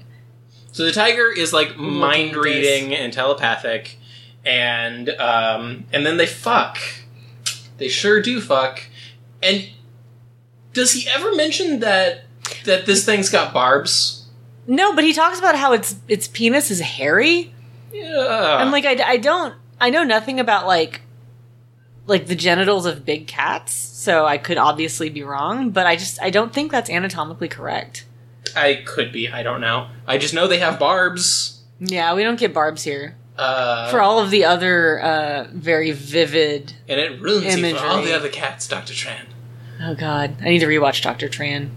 So the tiger is like mind reading and telepathic, and um, and then they fuck. They sure do fuck. And does he ever mention that that this thing's got barbs? No, but he talks about how its its penis is hairy. Yeah. And like I, I don't I know nothing about like like the genitals of big cats, so I could obviously be wrong, but I just I don't think that's anatomically correct. I could be. I don't know. I just know they have barbs. Yeah, we don't get barbs here. Uh, For all of the other uh, very vivid. and it ruins you for all the other cats, Doctor Tran. Oh God, I need to rewatch Doctor Tran.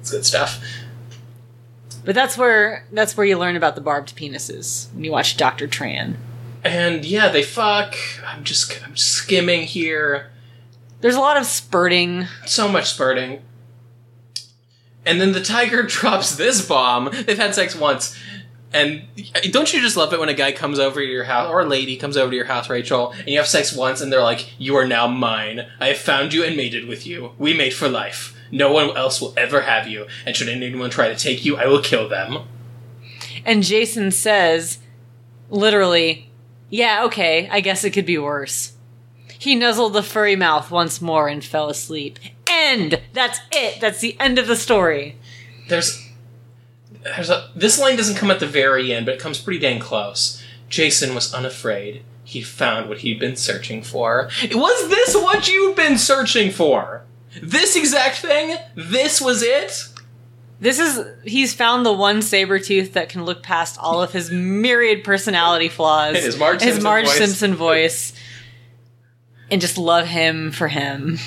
It's good stuff. But that's where that's where you learn about the barbed penises when you watch Doctor Tran. And yeah, they fuck. I'm just I'm skimming here. There's a lot of spurting. So much spurting. And then the tiger drops this bomb. They've had sex once. And don't you just love it when a guy comes over to your house, or a lady comes over to your house, Rachel, and you have sex once, and they're like, You are now mine. I have found you and mated with you. We mate for life. No one else will ever have you, and should anyone try to take you, I will kill them. And Jason says, literally, yeah, okay, I guess it could be worse. He nuzzled the furry mouth once more and fell asleep. End! That's it! That's the end of the story. There's. There's a. This line doesn't come at the very end, but it comes pretty dang close. Jason was unafraid. He found what he'd been searching for. Was this what you'd been searching for? This exact thing? This was it? This is, he's found the one saber tooth that can look past all of his myriad personality flaws. His Marge his Simpson Marge voice. Simpson voice. And just love him for him.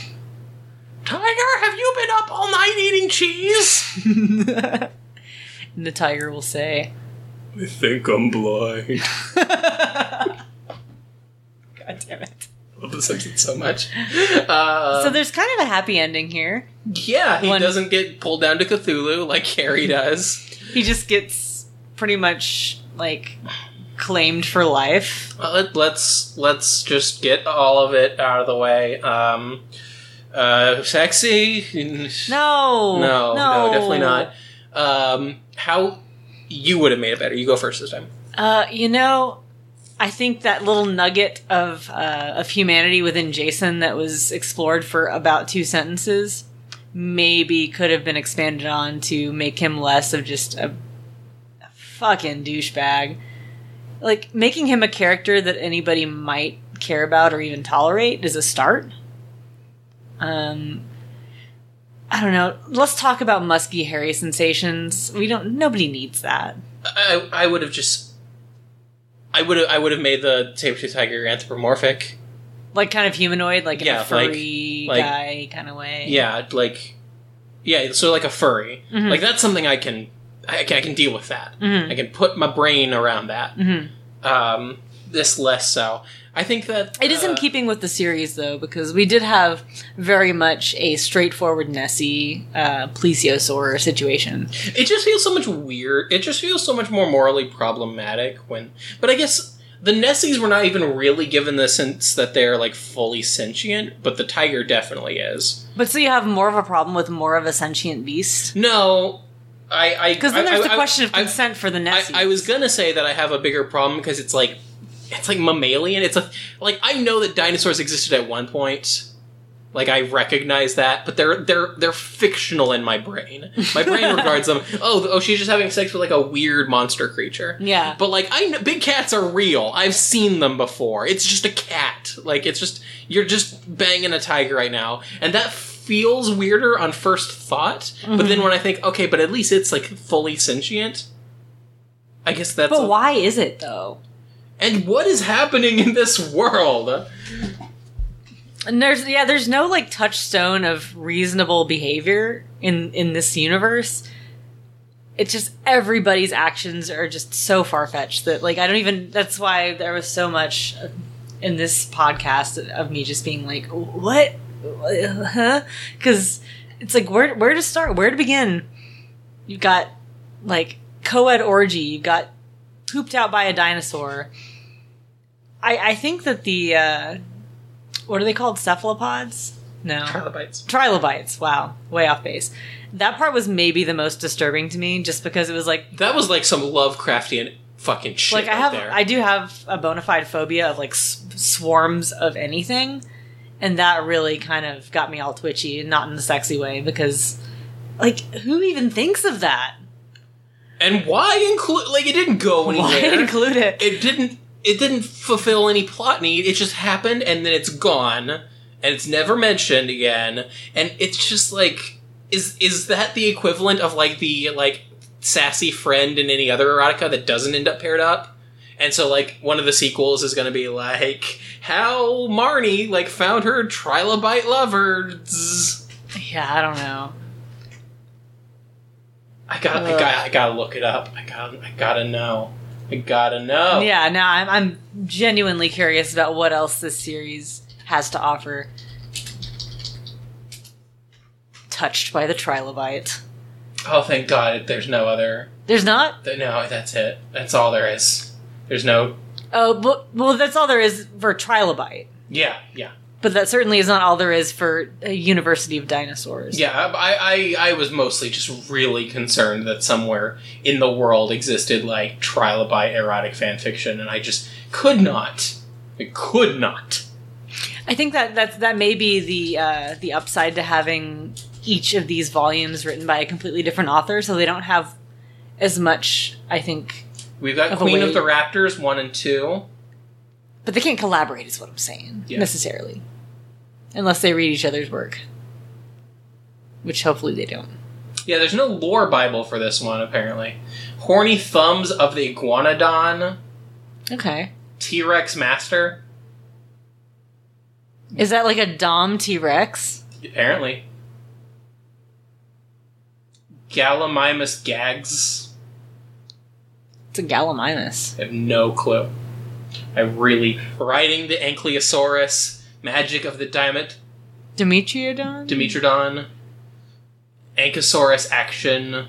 Tiger, have you been up all night eating cheese? And the tiger will say, I think I'm blind. God damn it. I love The Simpsons so much. Uh, So there's kind of a happy ending here. yeah, he one- doesn't get pulled down to Cthulhu like Harry does. He just gets pretty much like claimed for life. Well, let, let's let's just get all of it out of the way. Um, uh, sexy? No, no, no, definitely not. Um, how you would have made it better? You go first this time. Uh, you know, I think that little nugget of uh, of humanity within Jason that was explored for about two sentences maybe could have been expanded on to make him less of just a, a fucking douchebag. Like making him a character that anybody might care about or even tolerate is a start. Um. I don't know. Let's talk about musky, hairy sensations. We don't. Nobody needs that. I I would have just. I would have I would have made the saber-tooth tiger anthropomorphic. like kind of humanoid, like in a furry like- like- guy kind of way. Yeah, like yeah, so like a furry. Mhm. Like that's something I can I can, I can deal with that. Mhm. I can put my brain around that. Mhm. Um, this less so. I think that It is in uh, keeping with the series though, because we did have very much a straightforward Nessie uh, plesiosaur situation. It just feels so much weird. It just feels so much more morally problematic when. But I guess the Nessies were not even really given the sense that they're like fully sentient, but the tiger definitely is. But so you have more of a problem with more of a sentient beast, No, I. I because then there's I- the question of I- consent for the I, Nessie. I was gonna say that I have a bigger problem because it's like it's like mammalian. It's a like I know that dinosaurs existed at one point. Like I recognize that, but they're they're they're fictional in my brain. My brain regards them. Oh, oh, she's just having sex with like a weird monster creature. Yeah. But like I know, big cats are real. I've seen them before. It's just a cat. Like it's just you're just banging a tiger right now, and that feels weirder on first thought. But Mm-hmm. then when I think, okay, but at least it's like fully sentient. I guess that's. but a- why is it though? And what is happening in this world? And there's yeah, there's no like touchstone of reasonable behavior in in this universe. It's just everybody's actions are just so far fetched that like I don't even. That's why there was so much in this podcast of me just being like, what, huh? Because it's like where where to start, where to begin. You've got like co-ed orgy. You've got pooped out by a dinosaur. I I think that the. uh what are they called? Cephalopods? No. Trilobites. Trilobites. Wow. Way off base. That part was maybe the most disturbing to me just because it was like, That was like some Lovecraftian fucking shit. like I right have, there. I do have a bona fide phobia of like s- swarms of anything, and that really kind of got me all twitchy, and not in the sexy way because, like, who even thinks of that? and why include? Like it didn't go anywhere. Why include it? it didn't. It didn't fulfill any plot need. It just happened, and then it's gone, and it's never mentioned again. And it's just like, is is that the equivalent of like the like sassy friend in any other erotica that doesn't end up paired up? And so, like, one of the sequels is going to be like how Marnie like found her trilobite lovers. Yeah, I don't know. I got, I got, I gotta look it up. I got, I gotta know. I gotta know. Yeah, no, I'm, I'm genuinely curious about what else this series has to offer. Touched by the trilobite. Oh, thank God! There's no other. There's not. th- No, that's it. That's all there is. There's no. Oh, but, well, that's all there is for trilobite. Yeah, yeah, But that certainly is not all there is for a University of Dinosaurs. yeah. I, I, I was mostly just really concerned that somewhere in the world existed like trilobite erotic fan fiction, and I just could not. I could not. I think that that's, that may be the uh, the upside to having each of these volumes written by a completely different author, so they don't have as much. I think, We've got Of Queen of the Raptors one and two. But they can't collaborate. Is what I'm saying Yeah. necessarily, unless they read each other's work, which hopefully they don't. Yeah, there's no lore Bible for this one apparently. Horny thumbs of the iguanodon. Okay, T Rex Master. is that like a Dom T Rex? Apparently. Gallimimus gags. It's a Gallimimus. I have no clue. I really writing the Ankylosaurus, magic of the Diamond, Demetriodon. Dimetrodon, Ankylosaurus action.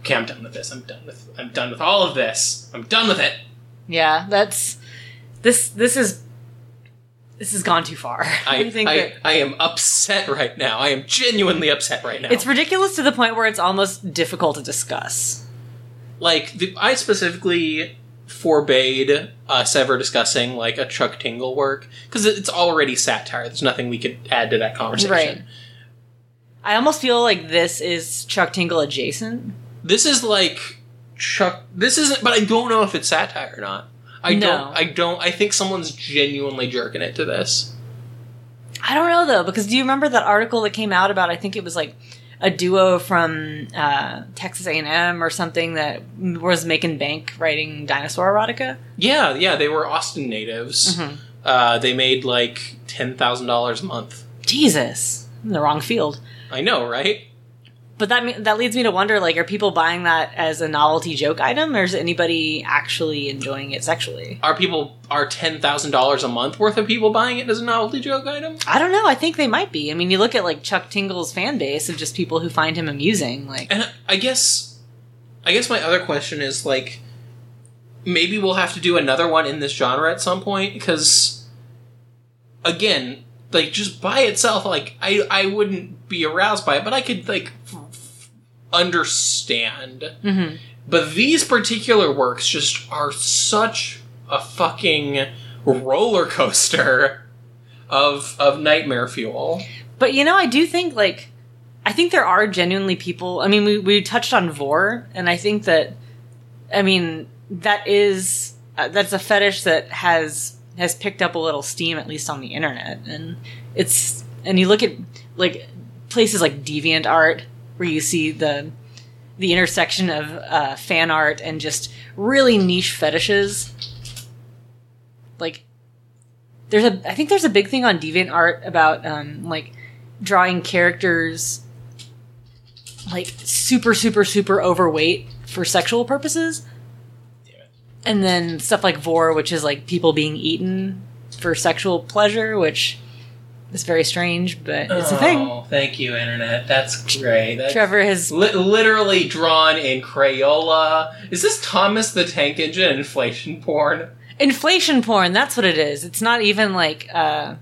Okay, I'm done with this. I'm done with. I'm done with all of this. I'm done with it. Yeah, that's this. This is this has gone too far. I, think I, I am upset right now. I am genuinely upset right now. it's ridiculous to the point where it's almost difficult to discuss. like the, I specifically forbade us ever discussing like a Chuck Tingle work because it's already satire. There's nothing we could add to that conversation. Right. I almost feel like this is Chuck Tingle adjacent. This is like Chuck. This isn't, but I don't know if it's satire or not. I No. don't. I don't. I think someone's genuinely jerking it to this. I don't know though, because do you remember that article that came out about? I think it was like a duo from uh, Texas A and M or something that was making bank writing dinosaur erotica. Yeah, yeah. They were Austin natives. Mhm. Uh, they made like ten thousand dollars a month. Jesus, I'm in the wrong field. I know, right? But that that leads me to wonder: like, are people buying that as a novelty joke item, or is anybody actually enjoying it sexually? Are people are ten thousand dollars a month worth of people buying it as a novelty joke item? I don't know. I think they might be. I mean, you look at like Chuck Tingle's fan base of just people who find him amusing. Like, And I guess, I guess my other question is like, maybe we'll have to do another one in this genre at some point because, again, like just by itself, like I I wouldn't be aroused by it, but I could like understand. mhm. But these particular works just are such a fucking roller coaster of of nightmare fuel. but you know, I do think like, I think there are genuinely people. I mean, we we touched on vore, and I think that, I mean, that is uh, that's a fetish that has has picked up a little steam at least on the internet, and it's and you look at like places like deviant art where you see the the intersection of uh, fan art and just really niche fetishes. Like, there's a I think there's a big thing on deviant art about um, like drawing characters like super super super overweight for sexual purposes, and then stuff like vore, which is like people being eaten for sexual pleasure, which is very strange, but it's a thing. Oh, thank you, internet. That's great. That's Trevor has li- literally drawn in Crayola. Is this Thomas the Tank Engine inflation porn? inflation porn that's what it is it's not even like uh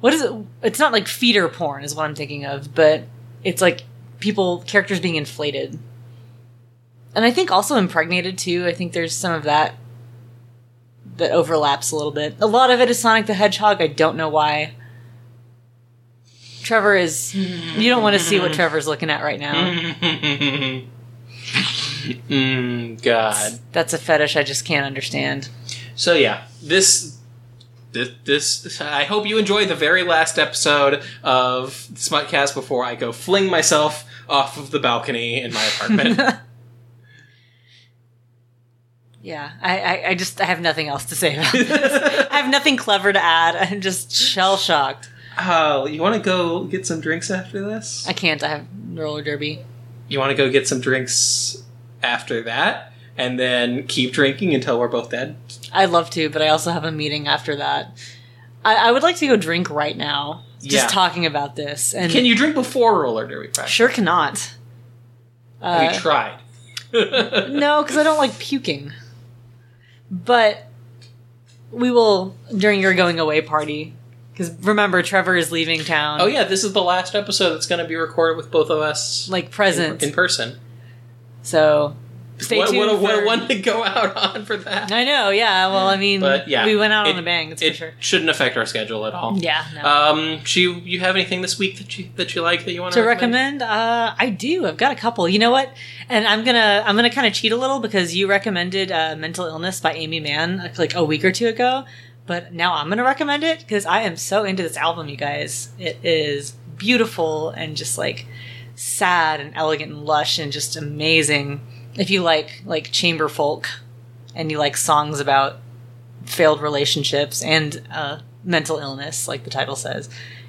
what is it it's not like feeder porn is what i'm thinking of but it's like people characters being inflated and I think also impregnated too. I think there's some of that that overlaps a little bit. A lot of it is Sonic the Hedgehog. I don't know why. Trevor is. You don't want to see what Trevor's looking at right now. mm, God. That's a fetish I just can't understand. So yeah, this, this, this. I hope you enjoyed the very last episode of Smutcast before I go fling myself off of the balcony in my apartment. Yeah, I, I, I just I have nothing else to say about this. I have nothing clever to add. I'm just shell shocked. Oh, you want to go get some drinks after this? I can't. I have roller derby. You want to go get some drinks after that, and then keep drinking until we're both dead. I'd love to, but I also have a meeting after that. I, I would like to go drink right now. Just Yeah. talking about this, and Can you drink before roller derby practice? sure cannot. Uh, you tried? no, because I don't like puking. But we will during your going away party. Because remember, Trevor is leaving town. Oh yeah, this is the last episode that's going to be recorded with both of us like present. in, in person. so stay what, tuned. what, a, what a one to go out on for that. I know. Yeah. Well, I mean, But yeah, we went out it- on a bang. That's it for sure. shouldn't affect our schedule at all. Yeah. No. Um, she, you have anything this week that you that you like that you want to recommend uh i do i've got a couple you know what and i'm gonna i'm gonna kind of cheat a little because you recommended uh, mental illness by amy mann like a week or two ago but now i'm gonna recommend it because i am so into this album you guys it is beautiful and just like sad and elegant and lush and just amazing if you like like chamber folk and you like songs about failed relationships and uh, mental illness, like the title says,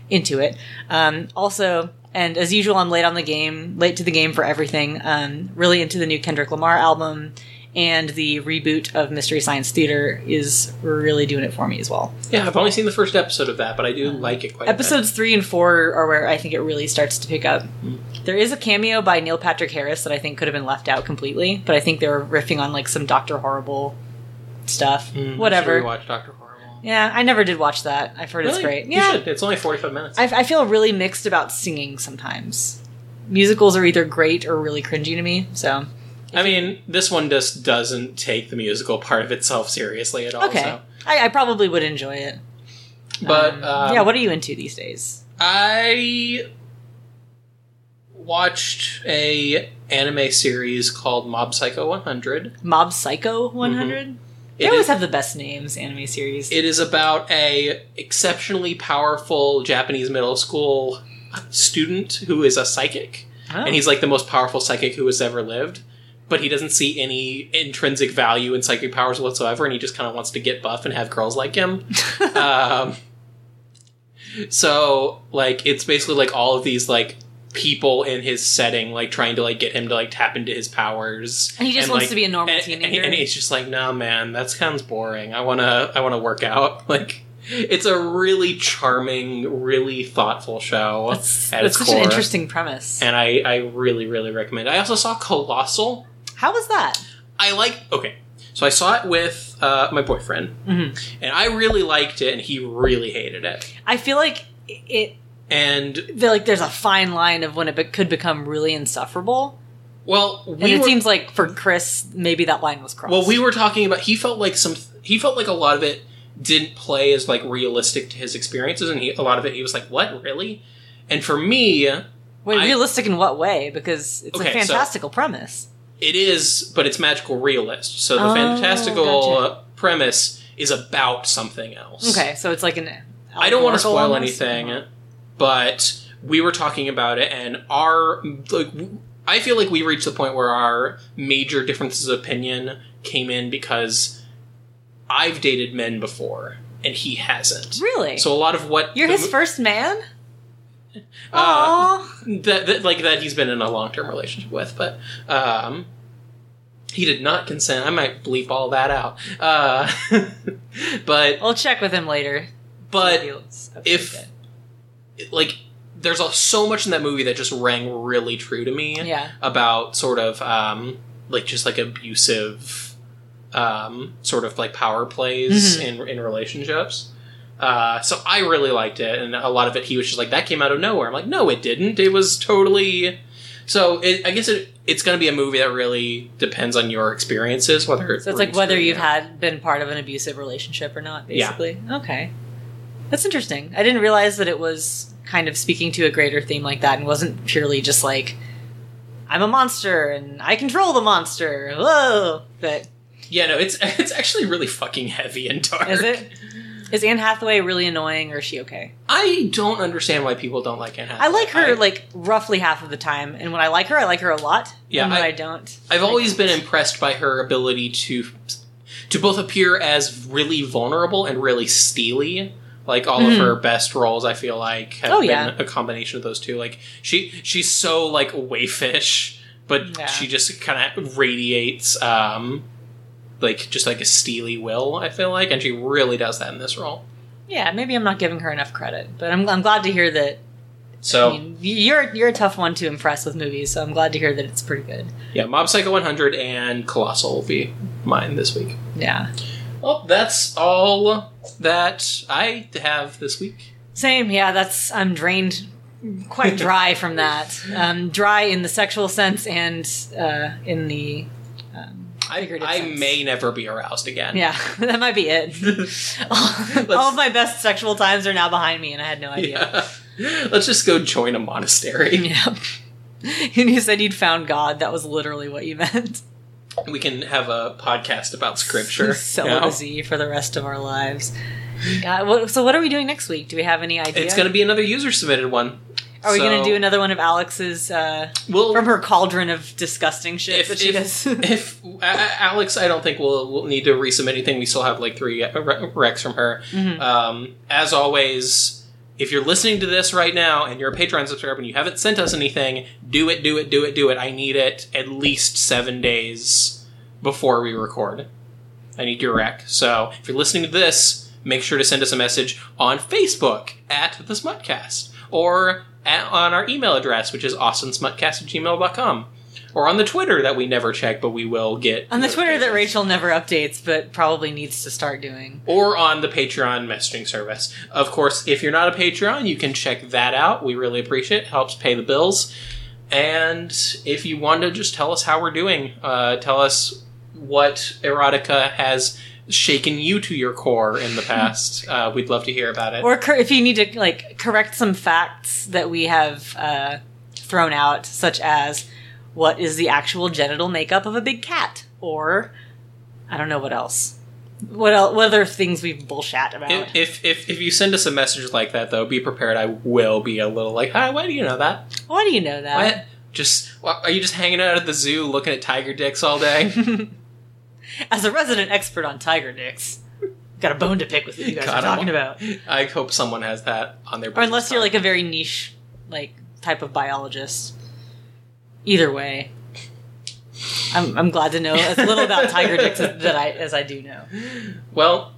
into it. Um, also, and as usual, I'm late on the game, late to the game for everything. Um, really into the new Kendrick Lamar album, and the reboot of Mystery Science Theater is really doing it for me as well. Yeah, I've only seen the first episode of that, but I do like it quite. a bit. Episodes three and four are where I think it really starts to pick up. There is a cameo by Neil Patrick Harris that I think could have been left out completely, but I think they were riffing on like some Doctor Horrible stuff. Mm, Whatever. We watch Doctor Horrible? Yeah, I never did watch that. I've heard it's Really? great. You Yeah, should. It's only forty five minutes. I, I feel really mixed about singing sometimes. Musicals are either great or really cringy to me. So I mean, this one just doesn't take the musical part of itself seriously at all. okay, so. I, I probably would enjoy it. But Um, um, yeah, what are you into these days? I watched a anime series called Mob Psycho 100. Mob Psycho 100. They Mm-hmm. It always is- have the best names. Anime series. It is about a exceptionally powerful Japanese middle school student who is a psychic, Oh. and he's like the most powerful psychic who has ever lived. But he doesn't see any intrinsic value in psychic powers whatsoever, and he just kind of wants to get buff and have girls like him. um, so, like, it's basically like all of these like people in his setting, like trying to like get him to like tap into his powers. And he just wants like, to be a normal and, teenager. And, he's just like, no, man, that sounds boring. I wanna, I wanna work out. Like, it's a really charming, really thoughtful show that's at that's its such core, an interesting premise. and I, I really, really recommend. it. I also saw Colossal. How was that? I like. Okay, so I saw it with uh, my boyfriend, Mhm. and I really liked it, and he really hated it. I feel like it. And like there's a fine line of when it be- could become really insufferable, well, and it were, seems like for Chris, maybe that line was crossed. well, we were talking about. He felt like some. He felt like a lot of it didn't play as like realistic to his experiences, and he a lot of it he was like, "What really?" And for me, Wait, I- realistic in what way? Because it's Okay, a so- fantastical premise. it is, but it's magical realist. So the Oh, fantastical gotcha. uh, premise is about something else. Okay, so it's like an. I don't want to spoil almost? anything, but we were talking about it, and our like, I feel like we reached the point where our major differences of opinion came in because I've dated men before, and he hasn't. Really? So a lot of what You're his mo- first man? uh, that, that like that he's been in a long term relationship with, but um, he did not consent. I might bleep all that out. Uh, but We'll check with him later. but if he's okay if- with like there's a, so much in that movie that just rang really true to me yeah. about sort of um, like just like abusive um, sort of like power plays in in relationships. Uh, so I really liked it, and a lot of it he was just like that came out of nowhere. I'm like, no, it didn't. It was totally So it, I guess it, it's going to be a movie that really depends on your experiences, whether So it's like whether you've had been part of an abusive relationship or not, Yeah. basically. Okay. That's interesting. I didn't realize that it was kind of speaking to a greater theme like that and wasn't purely just like I'm a monster and I control the monster. Whoa. But Yeah, no, it's it's actually really fucking heavy and dark. is it is Anne Hathaway really annoying or is she okay? I don't understand why people don't like Anne Hathaway. I like her I- like roughly half of the time, and when I like her, I like her a lot. Yeah, and when I- I, don't, I've I always don't. been impressed by her ability to to both appear as really vulnerable and really steely. Like all of Mhm. her best roles, I feel like have Oh, been yeah. a combination of those two. Like she she's so like wayfish, but Yeah. she just kind of radiates um like just like a steely will. I feel like, and she really does that in this role. Yeah, maybe I'm not giving her enough credit, but I'm, I'm glad to hear that. So I mean, you're you're a tough one to impress with movies, so I'm glad to hear that it's pretty good. yeah, Mob Psycho 100 and Colossal will be mine this week. Yeah, Well, that's all that I have this week. same. Yeah, that's I'm drained, quite dry from that. Um, dry in the sexual sense and uh, in the. Um, I, I sense. may never be aroused again. yeah, that might be it. all, all of my best sexual times are now behind me, and I had no idea. Yeah. Let's just go join a monastery. Yeah. And you said you'd found God. That was literally what you meant. We can have a podcast about scripture. Celibacy for the rest of our lives. What, so what are we doing next week? Do we have any idea? It's going to be another user submitted one. Are we going to do another one of Alex's uh, We'll, from her cauldron of disgusting shit if, that she if, does? if uh, Alex, I don't think we'll, we'll need to resubmit anything. We still have like three re- recs from her. Mhm. Um, as always, if you're listening to this right now and you're a Patreon subscriber and you haven't sent us anything, do it, do it, do it, do it. I need it at least seven days before we record. I need your rec. So if you're listening to this, make sure to send us a message on Facebook at the Smutcast or at, on our email address, which is awesomesmutcast at gmail.com. Or on the Twitter that we never check, but we will get. On the Twitter that. Rachel never updates, but probably needs to start doing. or on the Patreon messaging service. Of course, if you're not a Patreon, you can check that out. We really appreciate it. Helps pay the bills. And if you want to just tell us how we're doing, uh, tell us what erotica has shaken you to your core in the past. uh, we'd love to hear about it. Or cor- if you need to like correct some facts that we have uh, thrown out, such as what is the actual genital makeup of a big cat, or I don't know what else. What else, what other things we've bullshat about? if, if if if you send us a message like that, though, be prepared. I will be a little like, "Hi, why do you know that? Why do you know that? What? Just are you just hanging out at the zoo looking at tiger dicks all day?" As a resident expert on tiger dicks, got a bone to pick with what you guys God, are talking about. I hope someone has that on their. Or unless you're like a very niche, like type of biologist. Either way, I'm, I'm glad to know as little about tiger dicks as, that I as I do know. Well,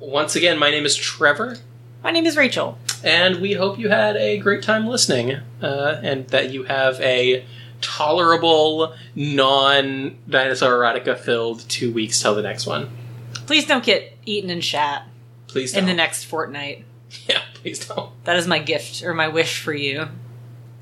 once again, my name is Trevor, My name is Rachel. and we hope you had a great time listening, uh, and that you have a tolerable, non dinosaur erotica filled two weeks till the next one. Please don't get eaten and shat Please don't. in the next fortnight. yeah, please don't. That is my gift or my wish for you.